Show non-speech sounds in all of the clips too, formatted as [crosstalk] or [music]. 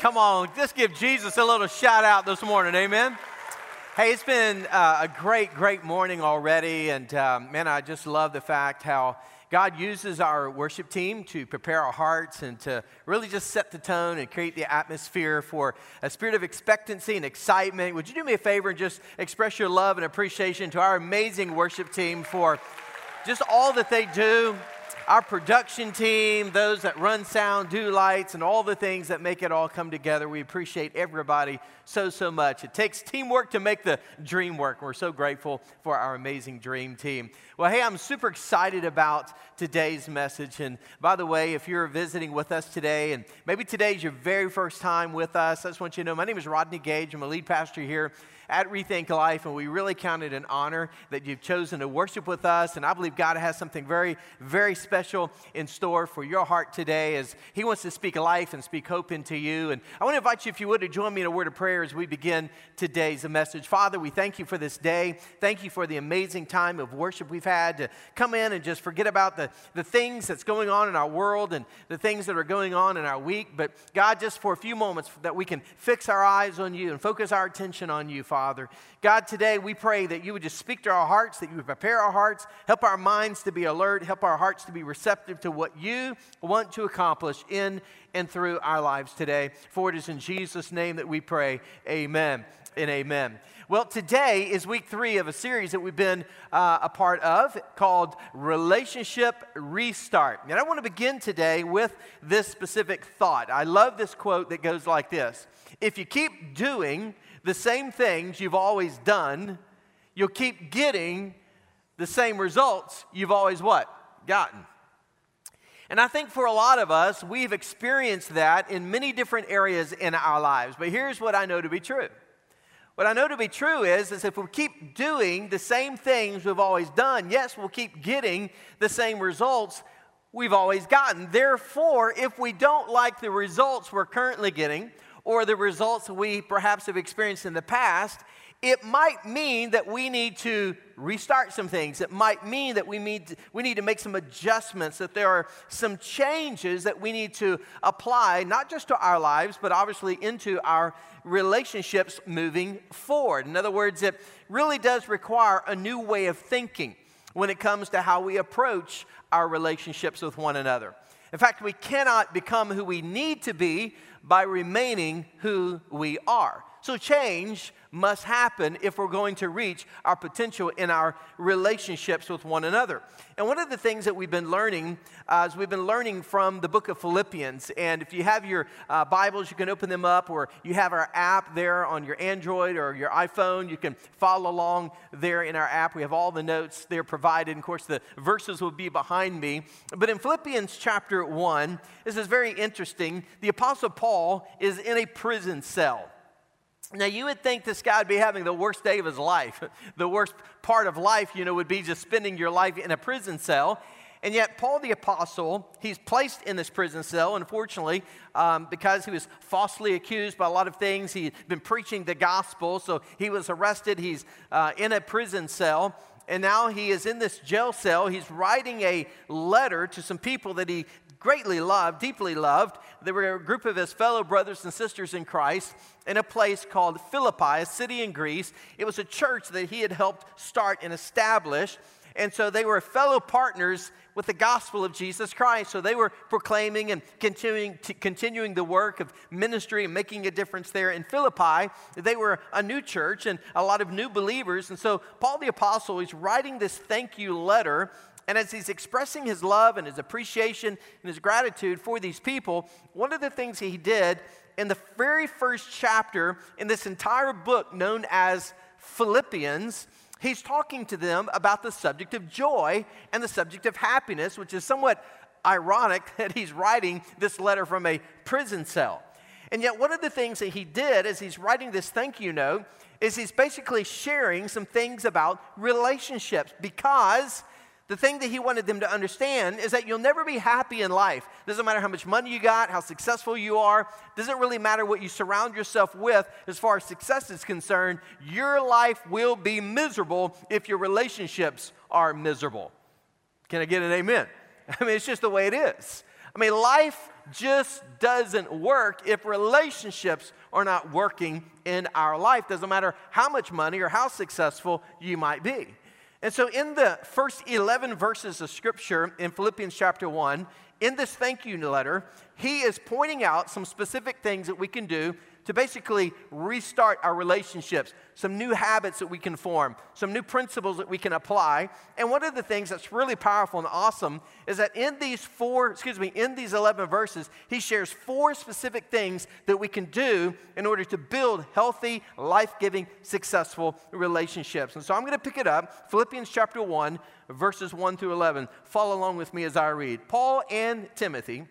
Come on, just give Jesus a little shout out this morning. Amen. Hey, it's been uh, a great, great morning already. And um, man, I just love the fact how God uses our worship team to prepare our hearts and to really just set the tone and create the atmosphere for a spirit of expectancy and excitement. Would you do me a favor and just express your love and appreciation to our amazing worship team for just all that they do? Our production team, those that run sound, do lights, and all the things that make it all come together. We appreciate everybody so, so much. It takes teamwork to make the dream work. We're so grateful for our amazing dream team. Well, hey, I'm super excited about today's message. And by the way, if you're visiting with us today, and maybe today's your very first time with us, I just want you to know my name is Rodney Gage. I'm a lead pastor here at Rethink Life, and we really count it an honor that you've chosen to worship with us. And I believe God has something very, very special in store for your heart today as He wants to speak life and speak hope into you. And I want to invite you, if you would, to join me in a word of prayer as we begin today's message. Father, we thank you for this day. Thank you for the amazing time of worship we've had to come in and just forget about the, the things that's going on in our world and the things that are going on in our week. But God, just for a few moments that we can fix our eyes on you and focus our attention on you, Father. God, today we pray that you would just speak to our hearts, that you would prepare our hearts, help our minds to be alert, help our hearts to be receptive to what you want to accomplish in and through our lives today. For it is in Jesus' name that we pray. Amen and amen. Well, today is week three of a series that we've been uh, a part of called Relationship Restart. And I want to begin today with this specific thought. I love this quote that goes like this If you keep doing the same things you've always done, you'll keep getting the same results you've always what? Gotten. And I think for a lot of us, we've experienced that in many different areas in our lives. But here's what I know to be true. What I know to be true is, is if we keep doing the same things we've always done, yes, we'll keep getting the same results we've always gotten. Therefore, if we don't like the results we're currently getting, or the results we perhaps have experienced in the past, it might mean that we need to restart some things. It might mean that we need, to, we need to make some adjustments, that there are some changes that we need to apply, not just to our lives, but obviously into our relationships moving forward. In other words, it really does require a new way of thinking when it comes to how we approach our relationships with one another. In fact, we cannot become who we need to be by remaining who we are. So, change must happen if we're going to reach our potential in our relationships with one another. And one of the things that we've been learning uh, is we've been learning from the book of Philippians. And if you have your uh, Bibles, you can open them up, or you have our app there on your Android or your iPhone. You can follow along there in our app. We have all the notes there provided. Of course, the verses will be behind me. But in Philippians chapter 1, this is very interesting. The Apostle Paul is in a prison cell. Now, you would think this guy would be having the worst day of his life. [laughs] The worst part of life, you know, would be just spending your life in a prison cell. And yet, Paul the Apostle, he's placed in this prison cell. Unfortunately, um, because he was falsely accused by a lot of things, he'd been preaching the gospel. So he was arrested. He's uh, in a prison cell. And now he is in this jail cell. He's writing a letter to some people that he greatly loved, deeply loved. There were a group of his fellow brothers and sisters in Christ in a place called Philippi, a city in Greece. It was a church that he had helped start and establish. And so they were fellow partners with the gospel of Jesus Christ. So they were proclaiming and continuing, continuing the work of ministry and making a difference there in Philippi. They were a new church and a lot of new believers. And so Paul the Apostle is writing this thank you letter and as he's expressing his love and his appreciation and his gratitude for these people, one of the things he did in the very first chapter in this entire book known as Philippians, he's talking to them about the subject of joy and the subject of happiness, which is somewhat ironic [laughs] that he's writing this letter from a prison cell. And yet, one of the things that he did as he's writing this thank you note is he's basically sharing some things about relationships because the thing that he wanted them to understand is that you'll never be happy in life. Doesn't matter how much money you got, how successful you are, doesn't really matter what you surround yourself with as far as success is concerned. Your life will be miserable if your relationships are miserable. Can I get an amen? [laughs] I mean, it's just the way it is. I mean, life just doesn't work if relationships are not working in our life. Doesn't matter how much money or how successful you might be. And so, in the first 11 verses of scripture in Philippians chapter 1, in this thank you letter, he is pointing out some specific things that we can do to basically restart our relationships, some new habits that we can form, some new principles that we can apply. And one of the things that's really powerful and awesome is that in these four, excuse me, in these 11 verses, he shares four specific things that we can do in order to build healthy, life giving, successful relationships. And so I'm going to pick it up, Philippians chapter 1, verses 1 through 11. Follow along with me as I read. Paul and Timothy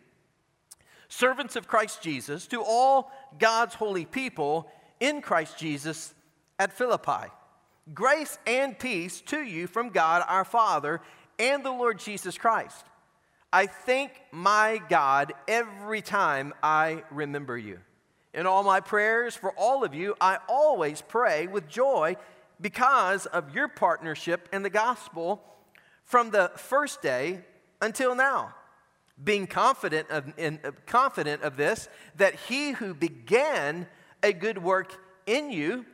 servants of Christ Jesus, to all God's holy people in Christ Jesus at Philippi. Grace and peace to you from God our Father and the Lord Jesus Christ. I thank my God every time I remember you. In all my prayers for all of you, I always pray with joy because of your partnership in the gospel from the first day until now being confident of, in, uh, confident of this, that he who began a good work in you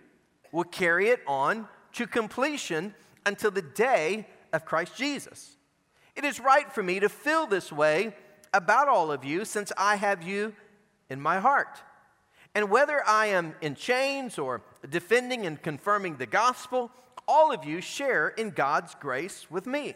will carry it on to completion until the day of Christ Jesus. It is right for me to feel this way about all of you since I have you in my heart. And whether I am in chains or defending and confirming the gospel, all of you share in God's grace with me.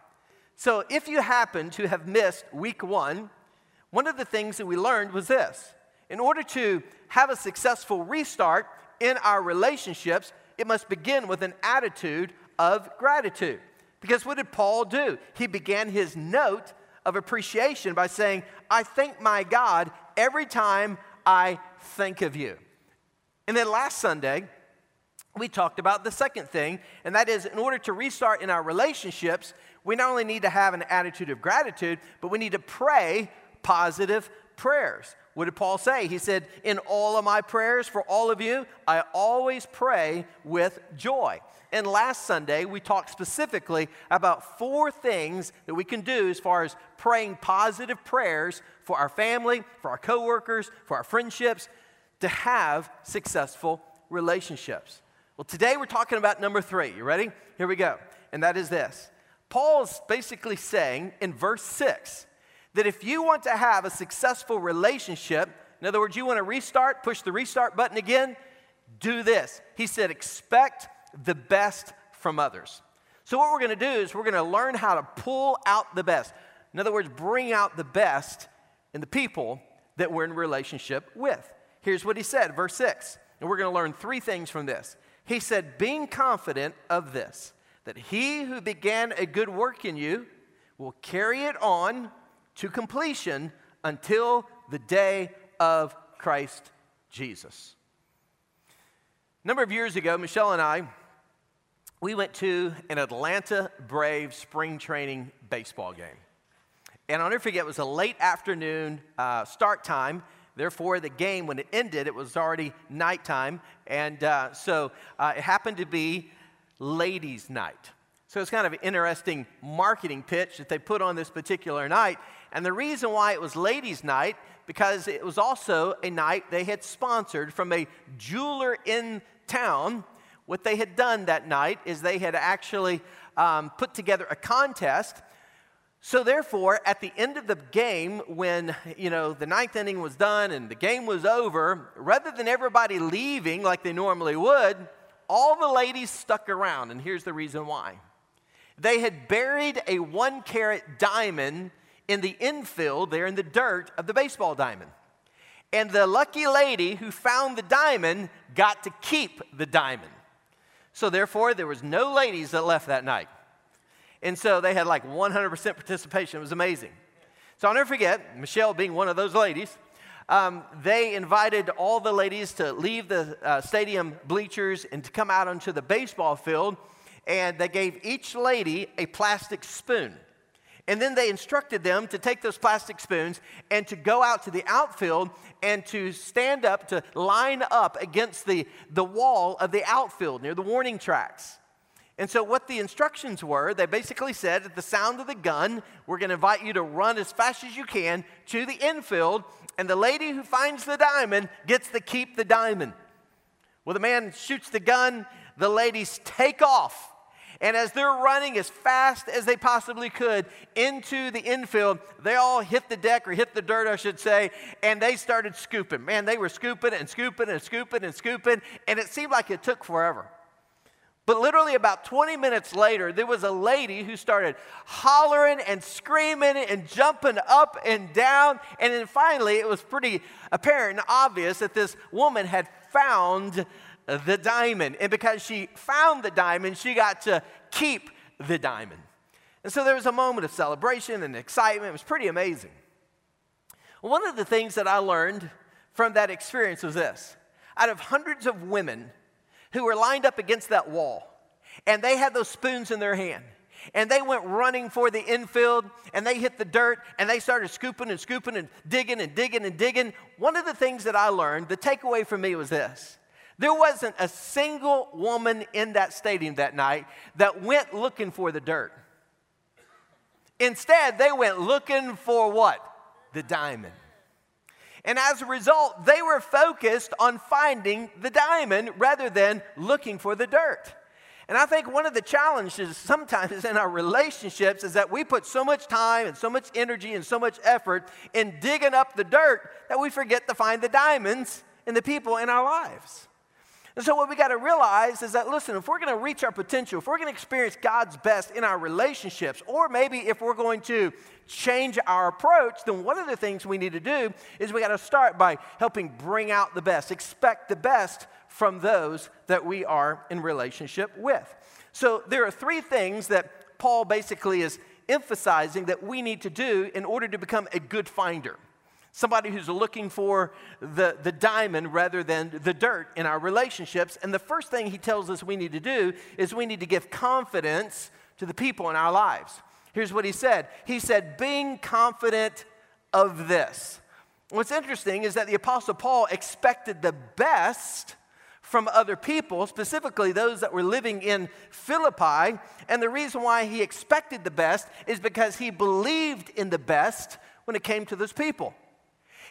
So, if you happen to have missed week one, one of the things that we learned was this in order to have a successful restart in our relationships, it must begin with an attitude of gratitude. Because what did Paul do? He began his note of appreciation by saying, I thank my God every time I think of you. And then last Sunday, we talked about the second thing, and that is in order to restart in our relationships, we not only need to have an attitude of gratitude, but we need to pray positive prayers. What did Paul say? He said, In all of my prayers for all of you, I always pray with joy. And last Sunday, we talked specifically about four things that we can do as far as praying positive prayers for our family, for our coworkers, for our friendships, to have successful relationships. Well, today we're talking about number three. You ready? Here we go. And that is this Paul's basically saying in verse 6 that if you want to have a successful relationship, in other words, you want to restart, push the restart button again, do this. He said, expect the best from others. So, what we're going to do is we're going to learn how to pull out the best. In other words, bring out the best in the people that we're in relationship with. Here's what he said, verse 6. And we're going to learn three things from this. He said, Being confident of this, that he who began a good work in you will carry it on to completion until the day of Christ Jesus. A number of years ago, Michelle and I, we went to an Atlanta Braves spring training baseball game. And I'll never forget, it was a late afternoon uh, start time. Therefore, the game, when it ended, it was already nighttime. And uh, so uh, it happened to be ladies' night. So it's kind of an interesting marketing pitch that they put on this particular night. And the reason why it was ladies' night, because it was also a night they had sponsored from a jeweler in town. What they had done that night is they had actually um, put together a contest So therefore, at the end of the game, when you know the ninth inning was done and the game was over, rather than everybody leaving like they normally would, all the ladies stuck around, and here's the reason why. They had buried a one carat diamond in the infield there in the dirt of the baseball diamond. And the lucky lady who found the diamond got to keep the diamond. So therefore, there was no ladies that left that night. And so they had like 100% participation. It was amazing. So I'll never forget, Michelle being one of those ladies, um, they invited all the ladies to leave the uh, stadium bleachers and to come out onto the baseball field. And they gave each lady a plastic spoon. And then they instructed them to take those plastic spoons and to go out to the outfield and to stand up, to line up against the, the wall of the outfield near the warning tracks. And so, what the instructions were, they basically said at the sound of the gun, we're going to invite you to run as fast as you can to the infield, and the lady who finds the diamond gets to keep the diamond. Well, the man shoots the gun, the ladies take off. And as they're running as fast as they possibly could into the infield, they all hit the deck or hit the dirt, I should say, and they started scooping. Man, they were scooping and scooping and scooping and scooping, and it seemed like it took forever. But literally, about 20 minutes later, there was a lady who started hollering and screaming and jumping up and down. And then finally, it was pretty apparent and obvious that this woman had found the diamond. And because she found the diamond, she got to keep the diamond. And so there was a moment of celebration and excitement. It was pretty amazing. One of the things that I learned from that experience was this out of hundreds of women, who were lined up against that wall. And they had those spoons in their hand. And they went running for the infield and they hit the dirt and they started scooping and scooping and digging and digging and digging. One of the things that I learned, the takeaway for me was this there wasn't a single woman in that stadium that night that went looking for the dirt. Instead, they went looking for what? The diamond. And as a result, they were focused on finding the diamond rather than looking for the dirt. And I think one of the challenges [laughs] sometimes in our relationships is that we put so much time and so much energy and so much effort in digging up the dirt that we forget to find the diamonds in the people in our lives. And so, what we got to realize is that, listen, if we're going to reach our potential, if we're going to experience God's best in our relationships, or maybe if we're going to change our approach, then one of the things we need to do is we got to start by helping bring out the best, expect the best from those that we are in relationship with. So, there are three things that Paul basically is emphasizing that we need to do in order to become a good finder somebody who's looking for the, the diamond rather than the dirt in our relationships. And the first thing he tells us we need to do is we need to give confidence to the people in our lives. Here's what he said He said, being confident of this. What's interesting is that the Apostle Paul expected the best from other people, specifically those that were living in Philippi. And the reason why he expected the best is because he believed in the best when it came to those people.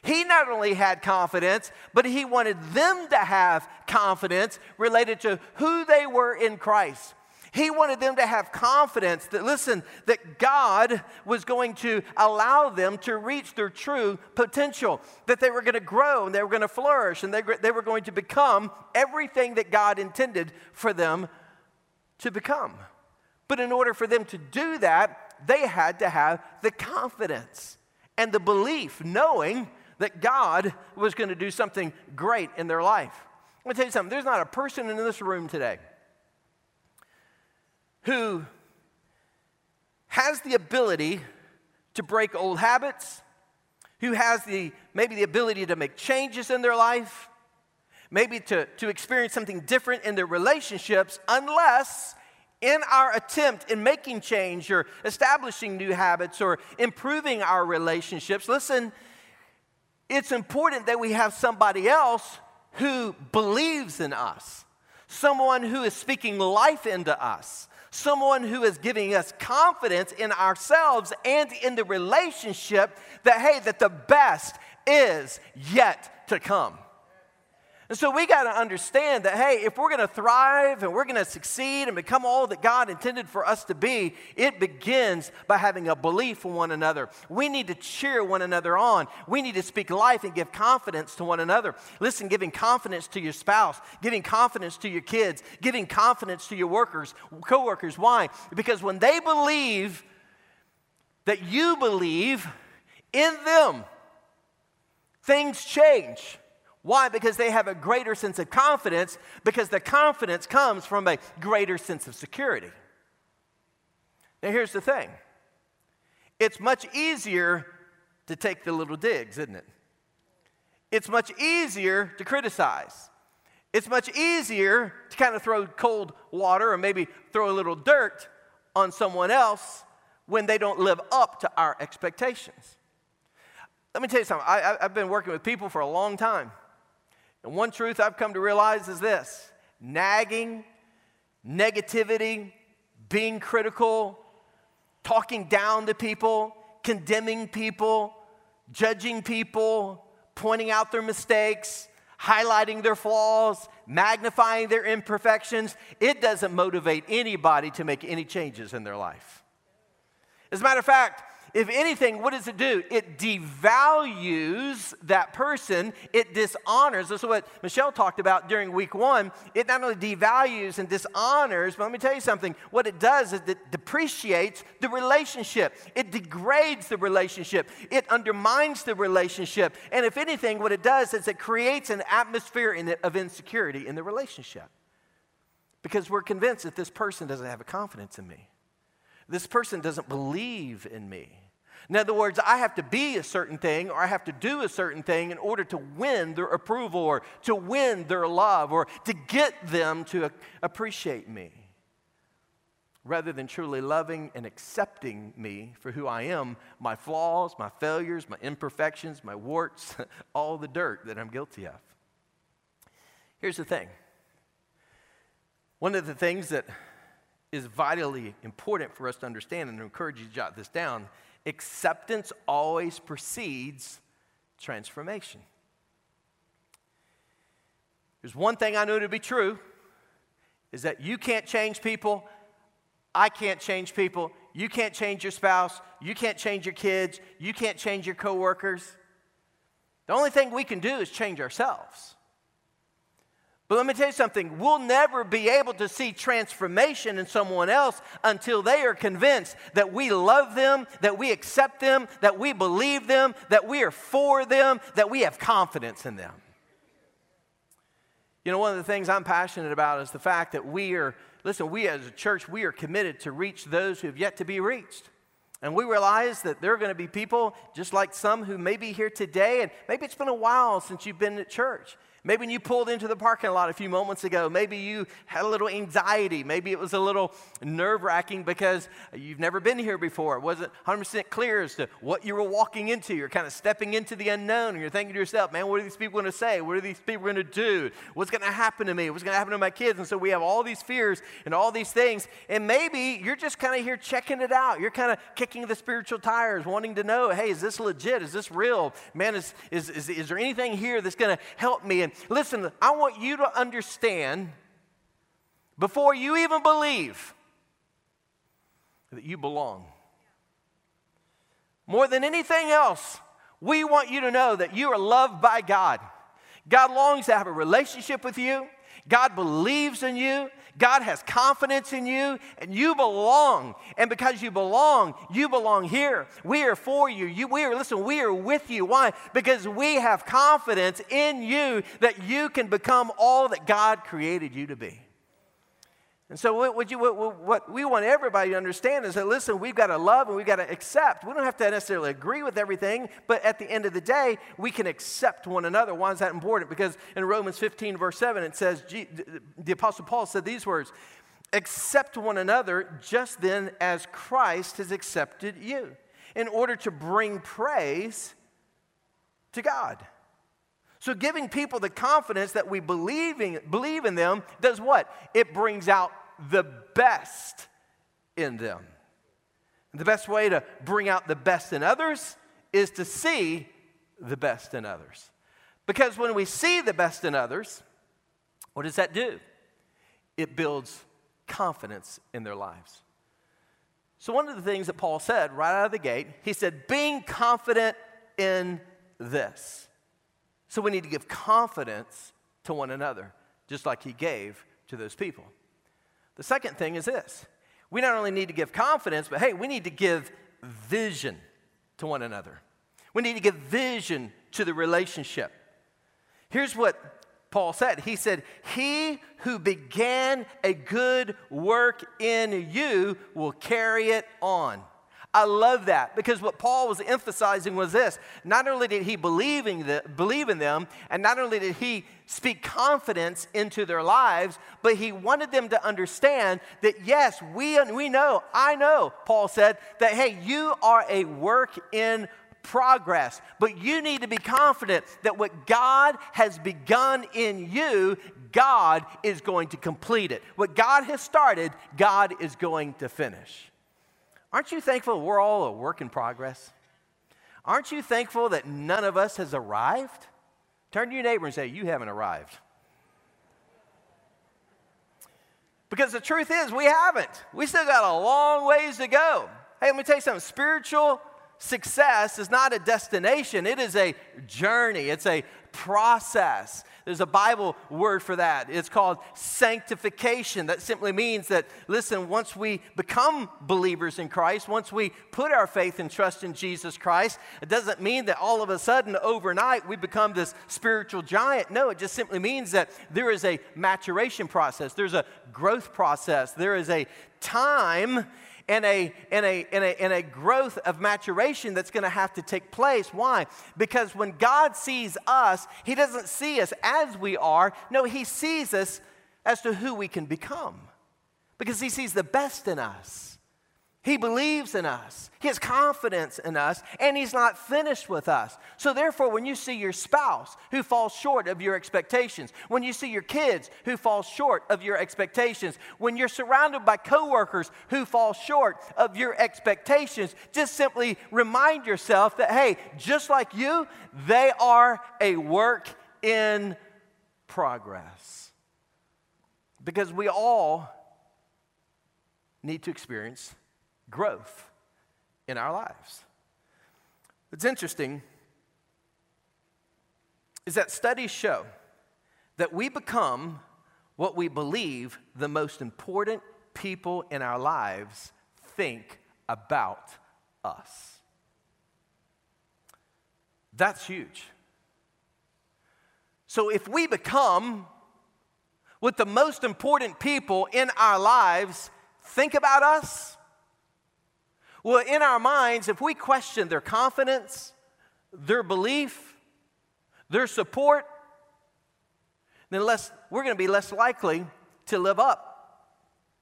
He not only had confidence, but he wanted them to have confidence related to who they were in Christ. He wanted them to have confidence that, listen, that God was going to allow them to reach their true potential, that they were going to grow and they were going to flourish and they, they were going to become everything that God intended for them to become. But in order for them to do that, they had to have the confidence and the belief, knowing that God was going to do something great in their life. I'm going to tell you something there's not a person in this room today who has the ability to break old habits, who has the maybe the ability to make changes in their life, maybe to, to experience something different in their relationships, unless in our attempt in making change or establishing new habits or improving our relationships, listen, it's important that we have somebody else who believes in us, someone who is speaking life into us, someone who is giving us confidence in ourselves and in the relationship that, hey, that the best is yet to come. And so we got to understand that, hey, if we're going to thrive and we're going to succeed and become all that God intended for us to be, it begins by having a belief in one another. We need to cheer one another on. We need to speak life and give confidence to one another. Listen, giving confidence to your spouse, giving confidence to your kids, giving confidence to your workers, coworkers. Why? Because when they believe that you believe in them, things change. Why? Because they have a greater sense of confidence, because the confidence comes from a greater sense of security. Now, here's the thing it's much easier to take the little digs, isn't it? It's much easier to criticize. It's much easier to kind of throw cold water or maybe throw a little dirt on someone else when they don't live up to our expectations. Let me tell you something. I, have been working with people for a long time. And one truth I've come to realize is this nagging, negativity, being critical, talking down to people, condemning people, judging people, pointing out their mistakes, highlighting their flaws, magnifying their imperfections, it doesn't motivate anybody to make any changes in their life. As a matter of fact, if anything, what does it do? It devalues that person, it dishonors. This is what Michelle talked about during week one. It not only devalues and dishonors, but let me tell you something. What it does is it depreciates the relationship, it degrades the relationship, it undermines the relationship. And if anything, what it does is it creates an atmosphere in of insecurity in the relationship. Because we're convinced that this person doesn't have a confidence in me. This person doesn't believe in me. In other words, I have to be a certain thing or I have to do a certain thing in order to win their approval or to win their love or to get them to appreciate me. Rather than truly loving and accepting me for who I am, my flaws, my failures, my imperfections, my warts, [laughs] all the dirt that I'm guilty of. Here's the thing one of the things that is vitally important for us to understand, and I encourage you to jot this down, acceptance always precedes transformation. There's one thing I know to be true is that you can't change people, I can't change people, you can't change your spouse, you can't change your kids, you can't change your coworkers. The only thing we can do is change ourselves. But let me tell you something we'll never be able to see transformation in someone else until they are convinced that we love them, that we accept them, that we believe them, that we are for them, that we have confidence in them. You know, one of the things I'm passionate about is the fact that we are, listen, we as a church, we are committed to reach those who have yet to be reached. And we realize that there are going to be people, just like some who may be here today, and maybe it's been a while since you've been at church. Maybe when you pulled into the parking lot a few moments ago, maybe you had a little anxiety. Maybe it was a little nerve wracking because you've never been here before. It wasn't 100% clear as to what you were walking into. You're kind of stepping into the unknown and you're thinking to yourself, man, what are these people going to say? What are these people going to do? What's going to happen to me? What's going to happen to my kids? And so we have all these fears and all these things. And maybe you're just kind of here checking it out. You're kind of kicking the spiritual tires, wanting to know, hey, is this legit? Is this real? Man, is, is, is, is there anything here that's going to help me? And listen, I want you to understand before you even believe that you belong. More than anything else, we want you to know that you are loved by God. God longs to have a relationship with you. God believes in you. God has confidence in you, and you belong. And because you belong, you belong here. We are for you. you we are, listen, we are with you. Why? Because we have confidence in you that you can become all that God created you to be. And so, what, you, what, what, we want everybody to understand is that, listen, we've got to love and we've got to accept. We don't have to necessarily agree with everything, but at the end of the day, we can accept one another. Why is that important? Because in Romans 15, verse 7, it says, the Apostle Paul said these words Accept one another just then as Christ has accepted you, in order to bring praise to God. So, giving people the confidence that we believe in, believe in them does what? It brings out the best in them. The best way to bring out the best in others is to see the best in others. Because when we see the best in others, what does that do? It builds confidence in their lives. So, one of the things that Paul said right out of the gate, he said, being confident in this. So, we need to give confidence to one another, just like he gave to those people. The second thing is this we not only need to give confidence, but hey, we need to give vision to one another. We need to give vision to the relationship. Here's what Paul said He said, He who began a good work in you will carry it on. I love that because what Paul was emphasizing was this. Not only did he believe in, the, believe in them, and not only did he speak confidence into their lives, but he wanted them to understand that yes, we, we know, I know, Paul said, that hey, you are a work in progress. But you need to be confident that what God has begun in you, God is going to complete it. What God has started, God is going to finish. Aren't you thankful we're all a work in progress? Aren't you thankful that none of us has arrived? Turn to your neighbor and say, You haven't arrived. Because the truth is, we haven't. We still got a long ways to go. Hey, let me tell you something spiritual success is not a destination, it is a journey, it's a process. There's a Bible word for that. It's called sanctification. That simply means that, listen, once we become believers in Christ, once we put our faith and trust in Jesus Christ, it doesn't mean that all of a sudden, overnight, we become this spiritual giant. No, it just simply means that there is a maturation process, there's a growth process, there is a time and a, and a, and a, and a growth of maturation that's going to have to take place. Why? Because when God sees us, He doesn't see us as we are. No, He sees us as to who we can become because He sees the best in us. He believes in us. He has confidence in us, and He's not finished with us. So, therefore, when you see your spouse who falls short of your expectations, when you see your kids who fall short of your expectations, when you're surrounded by coworkers who fall short of your expectations, just simply remind yourself that, hey, just like you, they are a work in progress. Because we all need to experience growth in our lives. What's interesting is that studies show that we become what we believe the most important people in our lives think about us. That's huge. So if we become what the most important people in our lives think about us, well, in our minds, if we question their confidence, their belief, their support, then less, we're going to be less likely to live up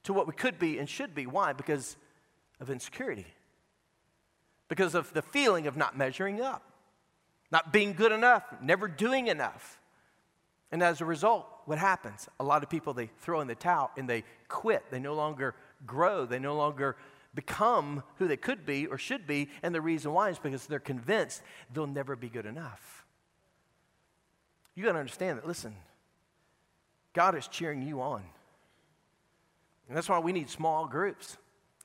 to what we could be and should be. Why? Because of insecurity, because of the feeling of not measuring up, not being good enough, never doing enough. And as a result, what happens? A lot of people, they throw in the towel and they quit. They no longer grow. They no longer become who they could be or should be. And the reason why is because they're convinced they'll never be good enough. You got to understand that, listen, God is cheering you on. And that's why we need small groups.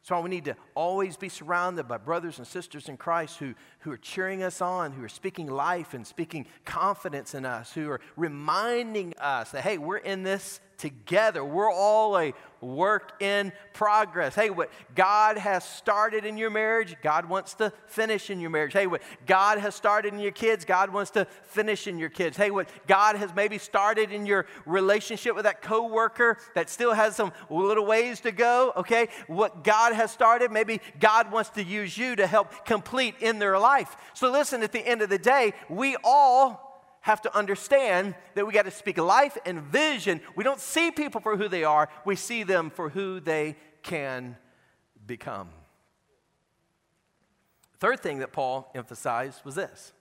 That's why we need to always be surrounded by brothers and sisters in Christ who, who are cheering us on, who are speaking life and speaking confidence in us, who are reminding us that, hey, we're in this together. We're all a work in progress. Hey, what God has started in your marriage, God wants to finish in your marriage. Hey, what God has started in your kids, God wants to finish in your kids. Hey, what God has maybe started in your relationship with that coworker that still has some little ways to go, okay? What God has started, maybe God wants to use you to help complete in their life. So listen, at the end of the day, we all have to understand that we got to speak life and vision. We don't see people for who they are, we see them for who they can become. Third thing that Paul emphasized was this.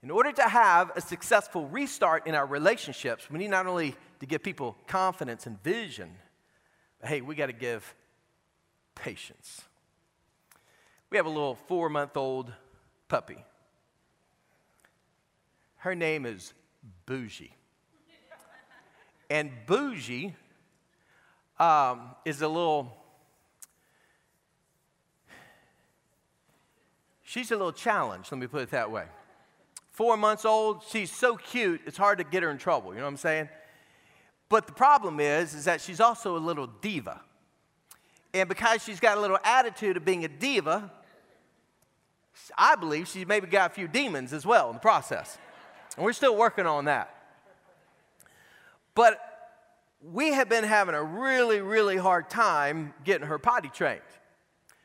In order to have a successful restart in our relationships, we need not only to give people confidence and vision, but hey, we got to give patience. We have a little four month old puppy. Her name is Bougie. And Bougie um, is a little, she's a little challenged, let me put it that way. Four months old, she's so cute, it's hard to get her in trouble, you know what I'm saying? But the problem is, is that she's also a little diva. And because she's got a little attitude of being a diva, I believe she's maybe got a few demons as well in the process. And we're still working on that. But we have been having a really, really hard time getting her potty trained.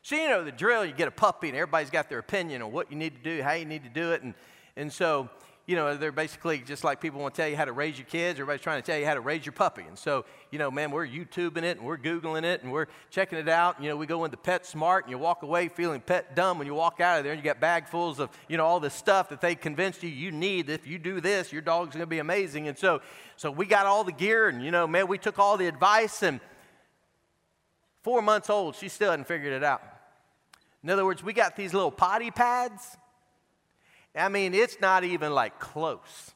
So, you know the drill, you get a puppy, and everybody's got their opinion on what you need to do, how you need to do it. And, and so, you know, they're basically just like people want to tell you how to raise your kids. Everybody's trying to tell you how to raise your puppy. And so, you know, man, we're YouTubing it and we're Googling it and we're checking it out. You know, we go into PetSmart and you walk away feeling pet dumb when you walk out of there and you got bagfuls of, you know, all this stuff that they convinced you you need. If you do this, your dog's going to be amazing. And so, so we got all the gear and, you know, man, we took all the advice and four months old, she still hadn't figured it out. In other words, we got these little potty pads I mean, it's not even like close.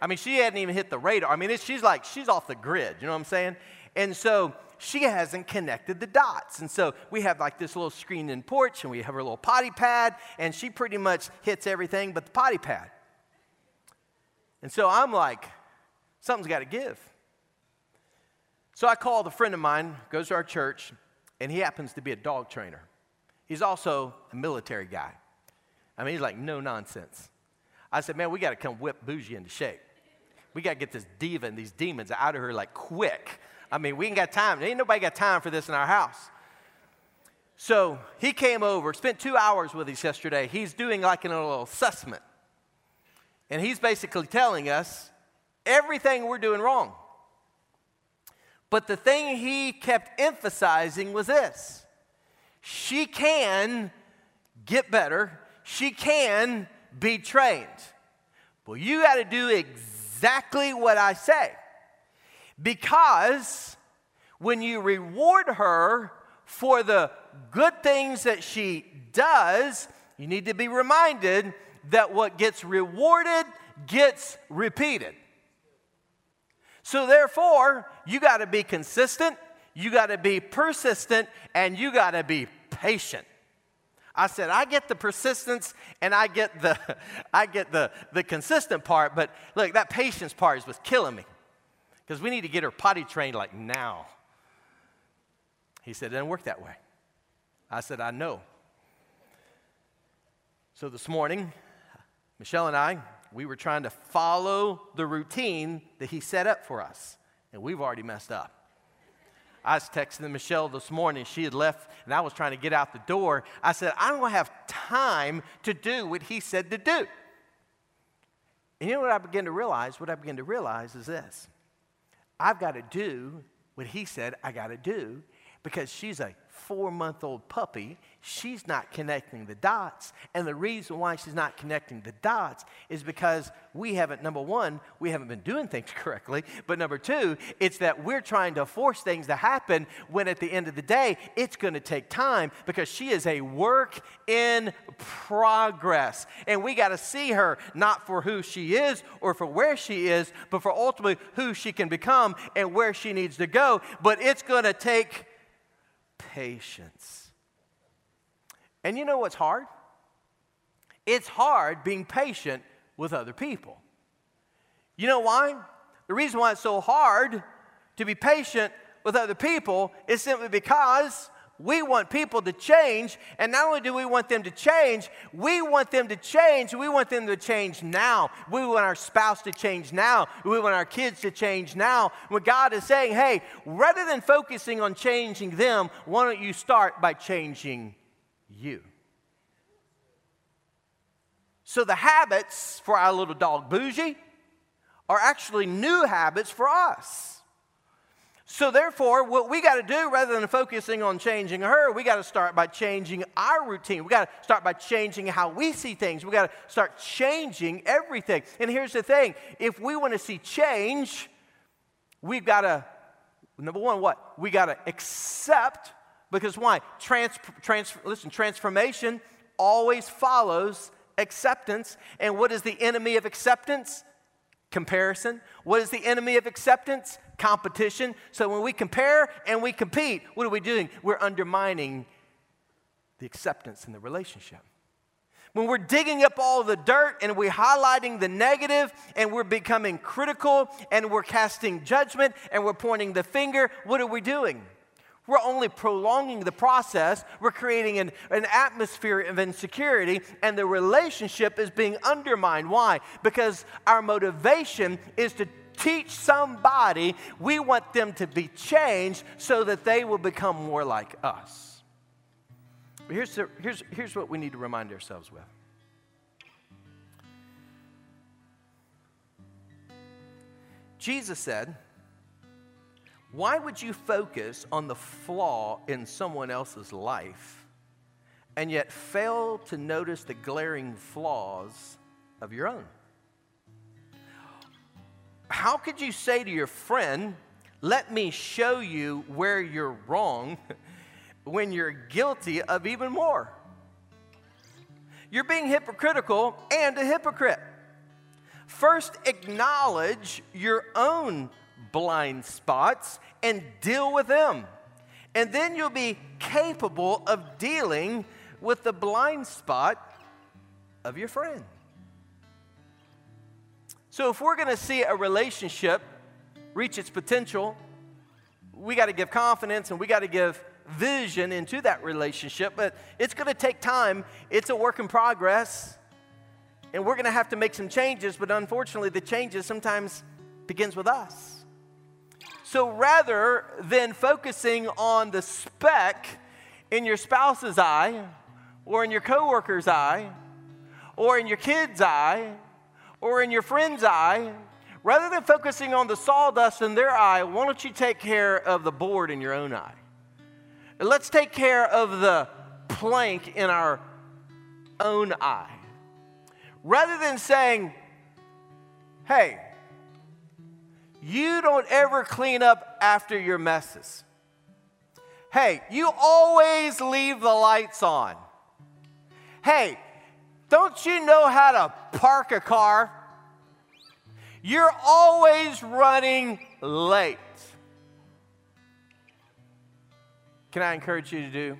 I mean, she hadn't even hit the radar. I mean, she's like, she's off the grid, you know what I'm saying? And so she hasn't connected the dots. And so we have like this little screened in porch and we have her little potty pad, and she pretty much hits everything but the potty pad. And so I'm like, something's got to give. So I called a friend of mine, goes to our church, and he happens to be a dog trainer. He's also a military guy. I mean, he's like, no nonsense. I said, man, we got to come whip Bougie into shape. We got to get this diva and these demons out of her like quick. I mean, we ain't got time. Ain't nobody got time for this in our house. So he came over, spent two hours with us yesterday. He's doing like a little assessment. And he's basically telling us everything we're doing wrong. But the thing he kept emphasizing was this she can get better she can be trained. Well, you got to do exactly what I say. Because when you reward her for the good things that she does, you need to be reminded that what gets rewarded gets repeated. So, therefore, you got to be consistent, you got to be persistent, and you got to be patient. I said, I get the persistence and I get the, [laughs] I get the, the consistent part, but look, that patience part is what's killing me. Because we need to get her potty trained like now. He said, it doesn't work that way. I said, I know. So this morning, Michelle and I, we were trying to follow the routine that he set up for us, and we've already messed up. I was texting Michelle this morning. She had left, and I was trying to get out the door. I said, I don't have time to do what he said to do. And you know what I began to realize? What I began to realize is this I've got to do what he said I got to do because she's a four month old puppy, she's not connecting the dots. And the reason why she's not connecting the dots is because we haven't, number one, we haven't been doing things [laughs] correctly. But number two, it's that we're trying to force things to happen when at the end of the day, it's going to take time because she is a work in progress. And we got to see her not for who she is or for where she is, but for ultimately who she can become and where she needs to go. But it's going to take patience. And you know what's hard? It's hard being patient with other people. You know why? The reason why it's so hard to be patient with other people is simply because we want people to change, and not only do we want them to change, we want them to change. We want them to change now. We want our spouse to change now. We want our kids to change now. When God is saying, hey, rather than focusing on changing them, why don't you start by changing you? So the habits for our little dog Bougie are actually new habits for us. So, therefore, what we got to do rather than focusing on changing her, we got to start by changing our routine. We got to start by changing how we see things. We got to start changing everything. And here's the thing if we want to see change, we've got to, number one, what? We got to accept, because why? Trans, trans, listen, transformation always follows acceptance. And what is the enemy of acceptance? Comparison. What is the enemy of acceptance? Competition. So when we compare and we compete, what are we doing? We're undermining the acceptance in the relationship. When we're digging up all the dirt and we're highlighting the negative and we're becoming critical and we're casting judgment and we're pointing the finger, what are we doing? We're only prolonging the process. We're creating an, an atmosphere of insecurity, and the relationship is being undermined. Why? Because our motivation is to teach somebody we want them to be changed so that they will become more like us. But here's, the, here's, here's what we need to remind ourselves with. Jesus said, Why would you focus on the flaw in someone else's life and yet fail to notice the glaring flaws of your own? How could you say to your friend, Let me show you where you're wrong? [laughs] when you're guilty of even more. You're being hypocritical and a hypocrite. First, acknowledge your own blind spots and deal with them. And then you'll be capable of dealing with the blind spot of your friend. So, if we're going to see a relationship reach its potential, we got to give confidence and we got to give vision into that relationship, but it's going to take time. It's a work in progress, and we're going to have to make some changes, but unfortunately, the changes sometimes begins with us. So rather than focusing on the speck in your spouse's eye, or in your coworker's eye, or in your kid's eye, or in your friend's eye, rather than focusing on the sawdust in their eye, why don't you take care of the board in your own eye? Let's take care of the plank in our own eye. Rather than saying, hey, you don't ever clean up after your messes. Hey, you always leave the lights on. Hey, don't you know how to park a car? You're always running late. Can I encourage you to do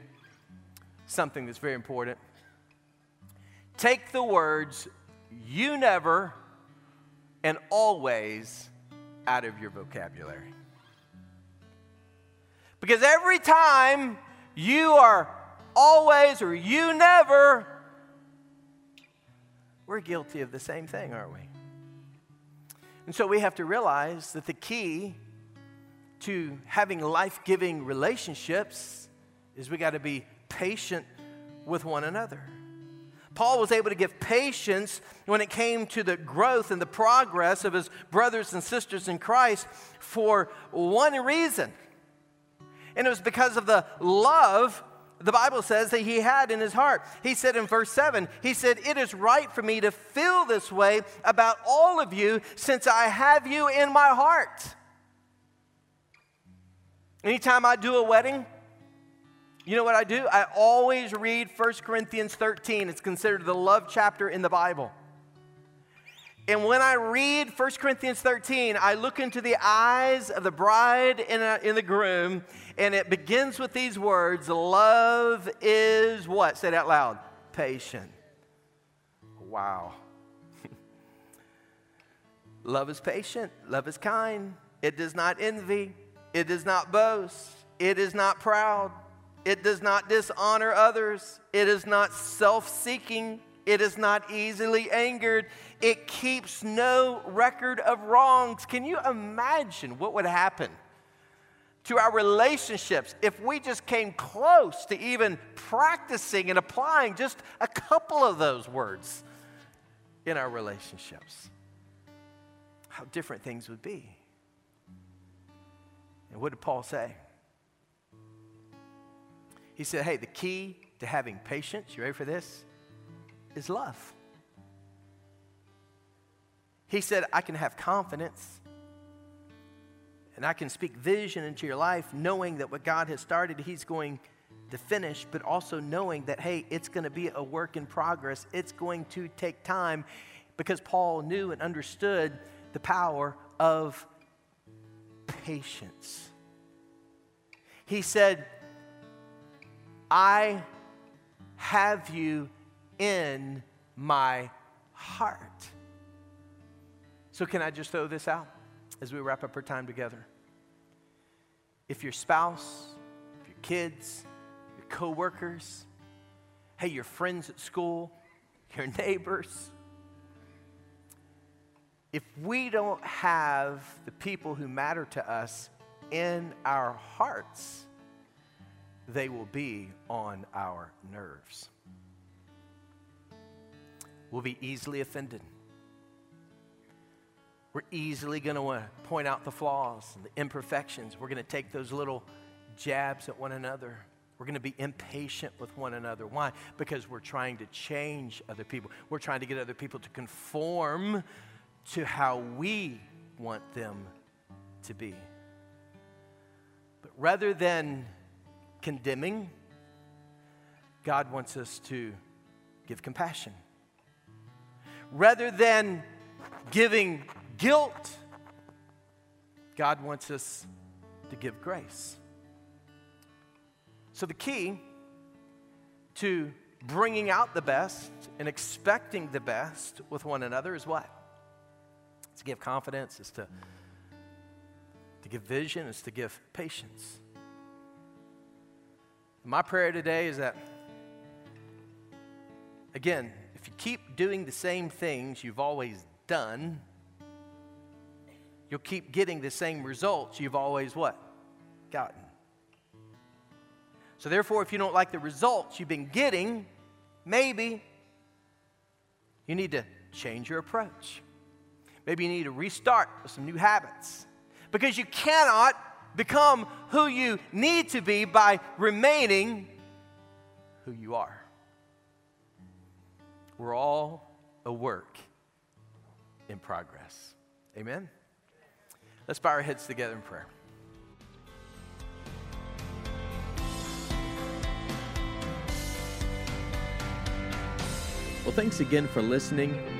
something that's very important? Take the words you never and always out of your vocabulary. Because every time you are always or you never, we're guilty of the same thing, aren't we? And so we have to realize that the key to having life giving relationships is we got to be patient with one another. Paul was able to give patience when it came to the growth and the progress of his brothers and sisters in Christ for one reason. And it was because of the love the Bible says that he had in his heart. He said in verse 7, he said, It is right for me to feel this way about all of you since I have you in my heart. Anytime I do a wedding, you know what I do? I always read 1 Corinthians 13. It's considered the love chapter in the Bible. And when I read 1 Corinthians 13, I look into the eyes of the bride and in the groom, and it begins with these words Love is what? Say it out loud patient. Wow. [laughs] love is patient, love is kind, it does not envy. It does not boast. It is not proud. It does not dishonor others. It is not self seeking. It is not easily angered. It keeps no record of wrongs. Can you imagine what would happen to our relationships if we just came close to even practicing and applying just a couple of those words in our relationships? How different things would be. And what did Paul say? He said, hey, the key to having patience, you ready for this? Is love. He said, I can have confidence and I can speak vision into your life knowing that what God has started, He's going to finish, but also knowing that, hey, it's going to be a work in progress. It's going to take time because Paul knew and understood the power of patience. He said, I have you in my heart. So, can I just throw this out as we wrap up our time together? If your spouse, if your kids, your coworkers, hey, your friends at school, your neighbors, if we don't have the people who matter to us in our hearts, they will be on our nerves. We'll be easily offended. We're easily going to point out the flaws and the imperfections. We're going to take those little jabs at one another. We're going to be impatient with one another. Why? Because we're trying to change other people. We're trying to get other people to conform to how we want them to be. But rather than condemning, God wants us to give compassion. Rather than giving guilt, God wants us to give grace. So, the key to bringing out the best and expecting the best with one another is what? It's to give confidence, it's to, to give vision, it's to give patience. My prayer today is that, again, if you keep doing the same things you've always done, you'll keep getting the same results you've always what? Gotten. So therefore, if you don't like the results you've been getting, maybe you need to change your approach. Maybe you need to restart with some new habits. Because you cannot become who you need to be by remaining who you are. We're all a work in progress. Amen? Let's bow our heads together in prayer. Well, thanks again for listening.